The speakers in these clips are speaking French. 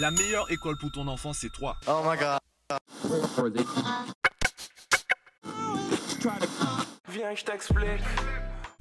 La meilleure école pour ton enfant, c'est toi. Oh my god. Viens, je t'explique.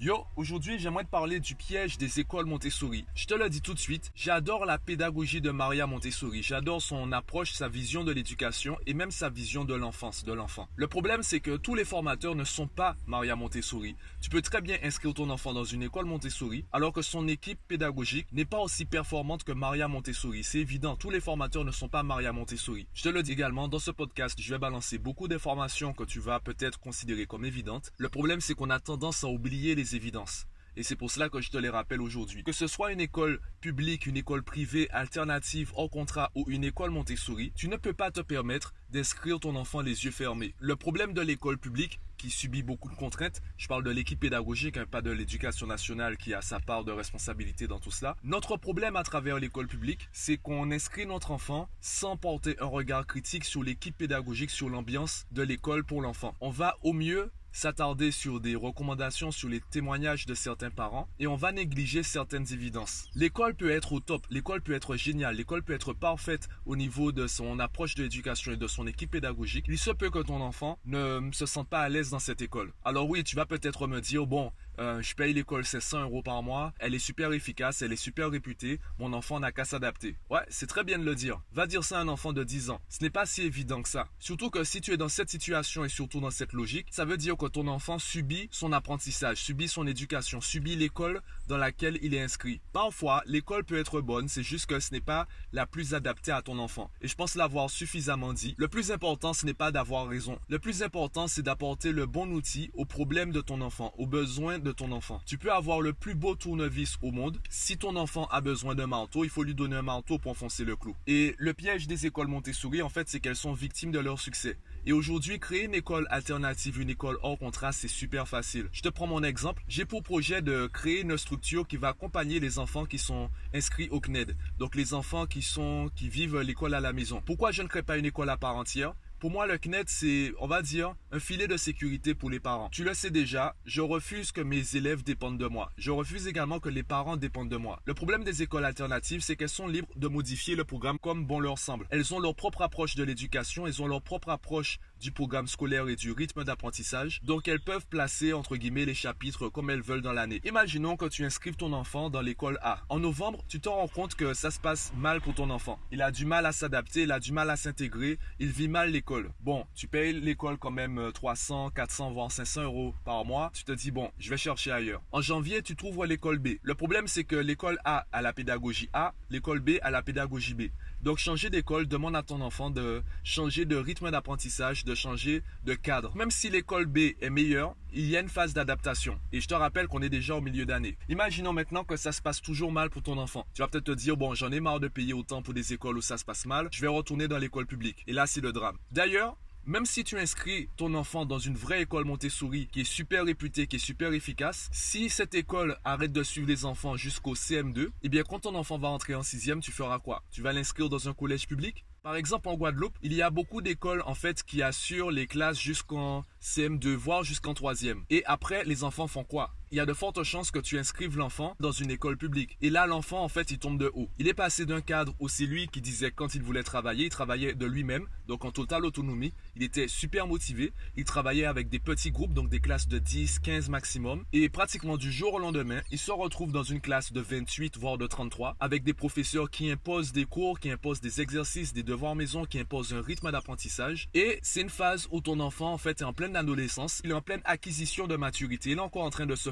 Yo, aujourd'hui j'aimerais te parler du piège des écoles Montessori. Je te le dis tout de suite, j'adore la pédagogie de Maria Montessori. J'adore son approche, sa vision de l'éducation et même sa vision de l'enfance, de l'enfant. Le problème c'est que tous les formateurs ne sont pas Maria Montessori. Tu peux très bien inscrire ton enfant dans une école Montessori alors que son équipe pédagogique n'est pas aussi performante que Maria Montessori. C'est évident, tous les formateurs ne sont pas Maria Montessori. Je te le dis également, dans ce podcast, je vais balancer beaucoup d'informations que tu vas peut-être considérer comme évidentes. Le problème c'est qu'on a tendance à oublier les évidences. Et c'est pour cela que je te les rappelle aujourd'hui. Que ce soit une école publique, une école privée, alternative, hors contrat ou une école Montessori, tu ne peux pas te permettre d'inscrire ton enfant les yeux fermés. Le problème de l'école publique, qui subit beaucoup de contraintes, je parle de l'équipe pédagogique, hein, pas de l'éducation nationale qui a sa part de responsabilité dans tout cela. Notre problème à travers l'école publique, c'est qu'on inscrit notre enfant sans porter un regard critique sur l'équipe pédagogique, sur l'ambiance de l'école pour l'enfant. On va au mieux s'attarder sur des recommandations sur les témoignages de certains parents et on va négliger certaines évidences. L'école peut être au top, l'école peut être géniale, l'école peut être parfaite au niveau de son approche de l'éducation et de son équipe pédagogique. Il se peut que ton enfant ne se sente pas à l'aise dans cette école. Alors oui, tu vas peut-être me dire, bon, euh, je paye l'école 700 euros par mois, elle est super efficace, elle est super réputée, mon enfant n'a qu'à s'adapter. Ouais, c'est très bien de le dire. Va dire ça à un enfant de 10 ans. Ce n'est pas si évident que ça. Surtout que si tu es dans cette situation et surtout dans cette logique, ça veut dire que ton enfant subit son apprentissage, subit son éducation, subit l'école dans laquelle il est inscrit. Parfois, l'école peut être bonne, c'est juste que ce n'est pas la plus adaptée à ton enfant. Et je pense l'avoir suffisamment dit. Le plus important, ce n'est pas d'avoir raison. Le plus important, c'est d'apporter le bon outil aux problèmes de ton enfant, aux besoins de ton enfant. Tu peux avoir le plus beau tournevis au monde. Si ton enfant a besoin d'un manteau, il faut lui donner un manteau pour enfoncer le clou. Et le piège des écoles Montessori, en fait, c'est qu'elles sont victimes de leur succès. Et aujourd'hui, créer une école alternative, une école hors contrat, c'est super facile. Je te prends mon exemple. J'ai pour projet de créer une structure qui va accompagner les enfants qui sont inscrits au CNED. Donc les enfants qui vivent l'école à la maison. Pourquoi je ne crée pas une école à part entière? Pour moi, le CNED, c'est, on va dire, un filet de sécurité pour les parents. Tu le sais déjà, je refuse que mes élèves dépendent de moi. Je refuse également que les parents dépendent de moi. Le problème des écoles alternatives, c'est qu'elles sont libres de modifier le programme comme bon leur semble. Elles ont leur propre approche de l'éducation, elles ont leur propre approche du programme scolaire et du rythme d'apprentissage. Donc elles peuvent placer entre guillemets les chapitres comme elles veulent dans l'année. Imaginons que tu inscrives ton enfant dans l'école A. En novembre, tu t'en rends compte que ça se passe mal pour ton enfant. Il a du mal à s'adapter, il a du mal à s'intégrer, il vit mal l'école Bon, tu payes l'école quand même 300, 400, voire 500 euros par mois. Tu te dis, bon, je vais chercher ailleurs. En janvier, tu trouves l'école B. Le problème, c'est que l'école A a la pédagogie A, l'école B a la pédagogie B. Donc, changer d'école demande à ton enfant de changer de rythme d'apprentissage, changer de cadre. Même si l'école B est meilleure, il y a une phase d'adaptation. Et je te rappelle qu'on est déjà au milieu d'année. Imaginons maintenant que ça se passe toujours mal pour ton enfant. Tu vas peut-être te dire, bon, j'en ai marre de payer autant pour des écoles où ça se passe mal. Je vais retourner dans l'école publique. Et là, c'est le drame. D'ailleurs, même si tu inscris ton enfant dans une vraie école Montessori qui est super réputée, qui est super efficace, si cette école arrête de suivre les enfants jusqu'au CM2, eh bien quand ton enfant va entrer en sixième, tu feras quoi? Tu vas l'inscrire dans un collège public? Par exemple, en Guadeloupe, il y a beaucoup d'écoles en fait qui assurent les classes jusqu'en CM2, voire jusqu'en troisième. Et après, les enfants font quoi? Il y a de fortes chances que tu inscrives l'enfant dans une école publique. Et là, l'enfant, en fait, il tombe de haut. Il est passé d'un cadre où c'est lui qui disait quand il voulait travailler, il travaillait de lui-même, donc en totale autonomie. Il était super motivé. Il travaillait avec des petits groupes, donc des classes de 10, 15 maximum. Et pratiquement du jour au lendemain, il se retrouve dans une classe de 28, voire de 33, avec des professeurs qui imposent des cours, qui imposent des exercices, des devoirs maison, qui imposent un rythme d'apprentissage. Et c'est une phase où ton enfant, en fait, est en pleine adolescence. Il est en pleine acquisition de maturité. Il est encore en train de se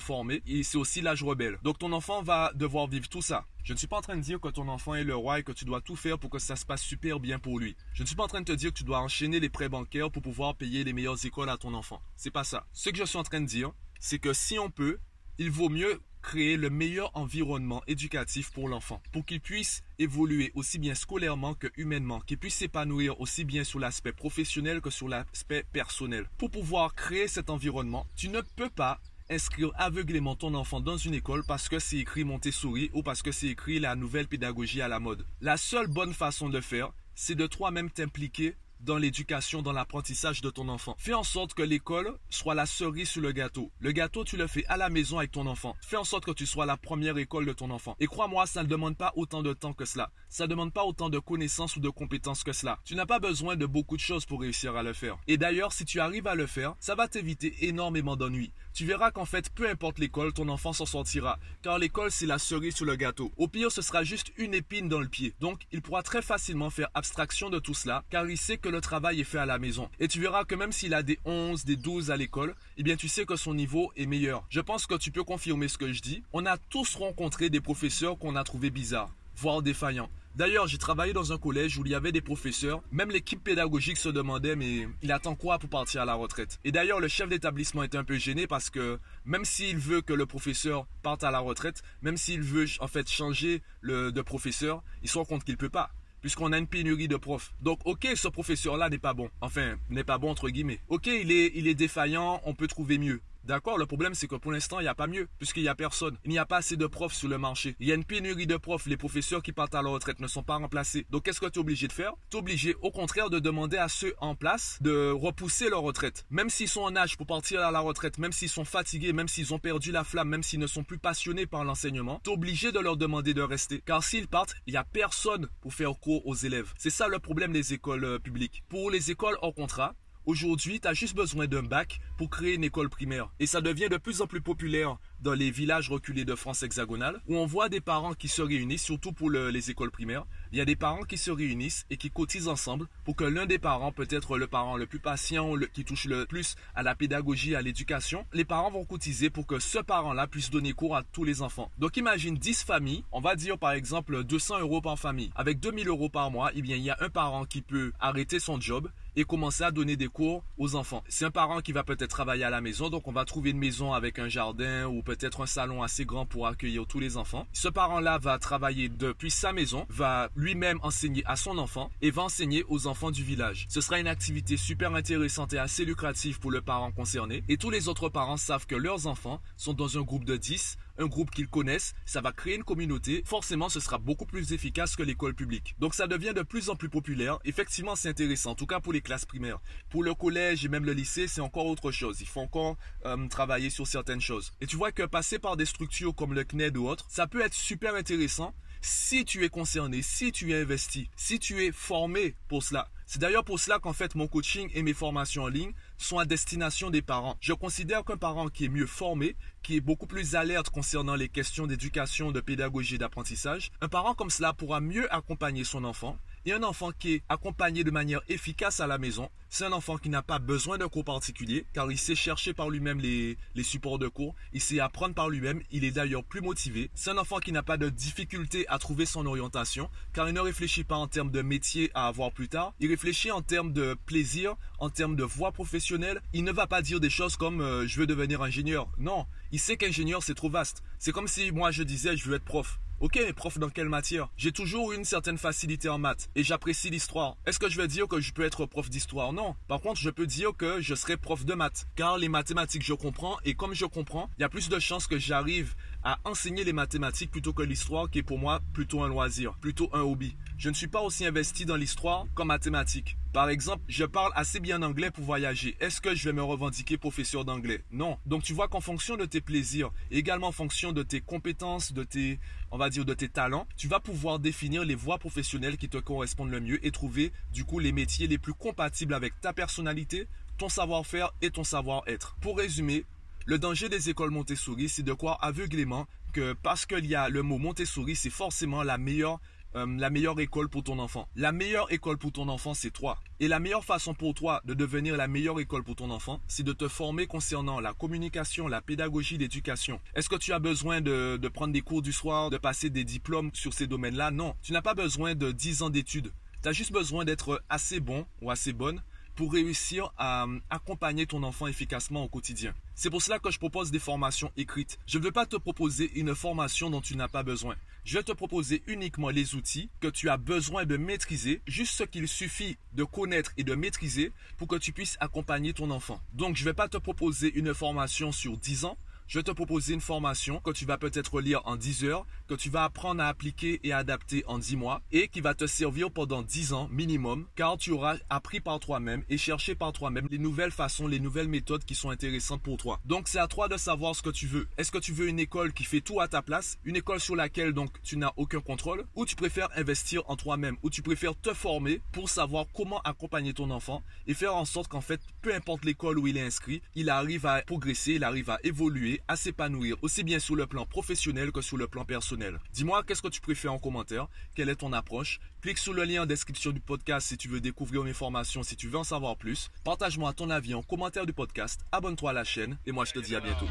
et c'est aussi l'âge rebelle. Donc ton enfant va devoir vivre tout ça. Je ne suis pas en train de dire que ton enfant est le roi et que tu dois tout faire pour que ça se passe super bien pour lui. Je ne suis pas en train de te dire que tu dois enchaîner les prêts bancaires pour pouvoir payer les meilleures écoles à ton enfant. C'est pas ça. Ce que je suis en train de dire, c'est que si on peut, il vaut mieux créer le meilleur environnement éducatif pour l'enfant, pour qu'il puisse évoluer aussi bien scolairement que humainement, qu'il puisse s'épanouir aussi bien sur l'aspect professionnel que sur l'aspect personnel. Pour pouvoir créer cet environnement, tu ne peux pas inscrire aveuglément ton enfant dans une école parce que c'est écrit Montessori ou parce que c'est écrit la nouvelle pédagogie à la mode. La seule bonne façon de faire, c'est de toi-même t'impliquer dans l'éducation, dans l'apprentissage de ton enfant. Fais en sorte que l'école soit la cerise sur le gâteau. Le gâteau, tu le fais à la maison avec ton enfant. Fais en sorte que tu sois la première école de ton enfant. Et crois-moi, ça ne demande pas autant de temps que cela. Ça ne demande pas autant de connaissances ou de compétences que cela. Tu n'as pas besoin de beaucoup de choses pour réussir à le faire. Et d'ailleurs, si tu arrives à le faire, ça va t'éviter énormément d'ennuis. Tu verras qu'en fait, peu importe l'école, ton enfant s'en sortira. Car l'école, c'est la cerise sur le gâteau. Au pire, ce sera juste une épine dans le pied. Donc, il pourra très facilement faire abstraction de tout cela, car il sait le travail est fait à la maison. Et tu verras que même s'il a des 11, des 12 à l'école, eh bien, tu sais que son niveau est meilleur. Je pense que tu peux confirmer ce que je dis. On a tous rencontré des professeurs qu'on a trouvé bizarres, voire défaillants. D'ailleurs, j'ai travaillé dans un collège où il y avait des professeurs. Même l'équipe pédagogique se demandait, mais il attend quoi pour partir à la retraite? Et d'ailleurs, le chef d'établissement était un peu gêné parce que même s'il veut que le professeur parte à la retraite, même s'il veut en fait changer le, de professeur, il se rend compte qu'il peut pas puisqu'on a une pénurie de profs. Donc, ok, ce professeur-là n'est pas bon. Enfin, n'est pas bon entre guillemets. Ok, il est, il est défaillant, on peut trouver mieux. D'accord Le problème, c'est que pour l'instant, il n'y a pas mieux, puisqu'il n'y a personne. Il n'y a pas assez de profs sur le marché. Il y a une pénurie de profs. Les professeurs qui partent à la retraite ne sont pas remplacés. Donc, qu'est-ce que tu es obligé de faire? Tu es obligé, au contraire, de demander à ceux en place de repousser leur retraite. Même s'ils sont en âge pour partir à la retraite, même s'ils sont fatigués, même s'ils ont perdu la flamme, même s'ils ne sont plus passionnés par l'enseignement, tu es obligé de leur demander de rester. Car s'ils partent, il n'y a personne pour faire cours aux élèves. C'est ça le problème des écoles euh, publiques. Pour les écoles hors contrat, Aujourd'hui, tu as juste besoin d'un bac pour créer une école primaire. Et ça devient de plus en plus populaire dans les villages reculés de France hexagonale, où on voit des parents qui se réunissent, surtout pour les écoles primaires. Il y a des parents qui se réunissent et qui cotisent ensemble pour que l'un des parents, peut-être le parent le plus patient, le, qui touche le plus à la pédagogie, à l'éducation, les parents vont cotiser pour que ce parent-là puisse donner cours à tous les enfants. Donc imagine 10 familles, on va dire par exemple 200 euros par famille. Avec 2000 euros par mois, eh bien il y a un parent qui peut arrêter son job et commencer à donner des cours aux enfants. C'est un parent qui va peut-être travailler à la maison, donc on va trouver une maison avec un jardin ou peut-être un salon assez grand pour accueillir tous les enfants. Ce parent-là va travailler depuis sa maison, va lui-même enseigner à son enfant et va enseigner aux enfants du village. Ce sera une activité super intéressante et assez lucrative pour le parent concerné et tous les autres parents savent que leurs enfants sont dans un groupe de 10 un groupe qu'ils connaissent, ça va créer une communauté. Forcément, ce sera beaucoup plus efficace que l'école publique. Donc ça devient de plus en plus populaire. Effectivement, c'est intéressant, en tout cas pour les classes primaires. Pour le collège et même le lycée, c'est encore autre chose. Il faut encore euh, travailler sur certaines choses. Et tu vois que passer par des structures comme le CNED ou autre, ça peut être super intéressant si tu es concerné, si tu es investi, si tu es formé pour cela. C'est d'ailleurs pour cela qu'en fait mon coaching et mes formations en ligne sont à destination des parents. Je considère qu'un parent qui est mieux formé, qui est beaucoup plus alerte concernant les questions d'éducation, de pédagogie et d'apprentissage, un parent comme cela pourra mieux accompagner son enfant et un enfant qui est accompagné de manière efficace à la maison, c'est un enfant qui n'a pas besoin d'un cours particulier, car il sait chercher par lui-même les, supports de cours, il sait apprendre par lui-même, il est d'ailleurs plus motivé. C'est un enfant qui n'a pas de difficulté à trouver son orientation, car il ne réfléchit pas en termes de métier à avoir plus tard, il réfléchit en termes de plaisir, en termes de voie professionnelle. Il ne va pas dire des choses comme euh, je veux devenir ingénieur. Non, il sait qu'ingénieur c'est trop vaste. C'est comme si moi je disais je veux être prof. Ok, mais prof dans quelle matière? J'ai toujours eu une certaine facilité en maths et j'apprécie l'histoire. Est-ce que je vais dire que je peux être prof d'histoire? Non. Par contre, je peux dire que je serai prof de maths car les mathématiques je comprends et comme je comprends, il y a plus de chances que j'arrive à enseigner les mathématiques plutôt que l'histoire qui est pour moi plutôt un loisir, plutôt un hobby. Je ne suis pas aussi investi dans l'histoire qu'en mathématiques. Par exemple, je parle assez bien anglais pour voyager. Est-ce que je vais me revendiquer professeur d'anglais? Non. Donc tu vois qu'en fonction de tes plaisirs, également en fonction de tes compétences, de tes, on va dire, de tes talents, tu vas pouvoir définir les voies professionnelles qui te correspondent le mieux et trouver du coup les métiers les plus compatibles avec ta personnalité, ton savoir-faire et ton savoir-être. Pour résumer, le danger des écoles Montessori, c'est de croire aveuglément que parce qu'il y a le mot Montessori, c'est forcément la meilleure euh, la meilleure école pour ton enfant. La meilleure école pour ton enfant, c'est toi. Et la meilleure façon pour toi de devenir la meilleure école pour ton enfant, c'est de te former concernant la communication, la pédagogie, l'éducation. Est-ce que tu as besoin de, de prendre des cours du soir, de passer des diplômes sur ces domaines-là? Non. Tu n'as pas besoin de 10 ans d'études. Tu as juste besoin d'être assez bon ou assez bonne pour réussir à euh, accompagner ton enfant efficacement au quotidien. C'est pour cela que je propose des formations écrites. Je ne veux pas te proposer une formation dont tu n'as pas besoin. Je vais te proposer uniquement les outils que tu as besoin de maîtriser, juste ce qu'il suffit de connaître et de maîtriser pour que tu puisses accompagner ton enfant. Donc je ne vais pas te proposer une formation sur 10 ans, je vais te proposer une formation que tu vas peut-être lire en 10 heures, que tu vas apprendre à appliquer et adapter en 10 mois et qui va te servir pendant 10 ans minimum car tu auras appris par toi-même et cherché par toi-même les nouvelles façons, les nouvelles méthodes qui sont intéressantes pour toi. Donc c'est à toi de savoir ce que tu veux. Est-ce que tu veux une école qui fait tout à ta place, une école sur laquelle donc tu n'as aucun contrôle ou tu préfères investir en toi-même ou tu préfères te former pour savoir comment accompagner ton enfant et faire en sorte qu'en fait, peu importe l'école où il est inscrit, il arrive à progresser, il arrive à évoluer, à s'épanouir aussi bien sur le plan professionnel que sur le plan personnel. Dis-moi qu'est-ce que tu préfères en commentaire, quelle est ton approche? Clique sur le lien en description du podcast si tu veux découvrir mes formations, si tu veux en savoir plus. Partage-moi ton avis en commentaire du podcast, abonne-toi à la chaîne et moi je te dis à bientôt.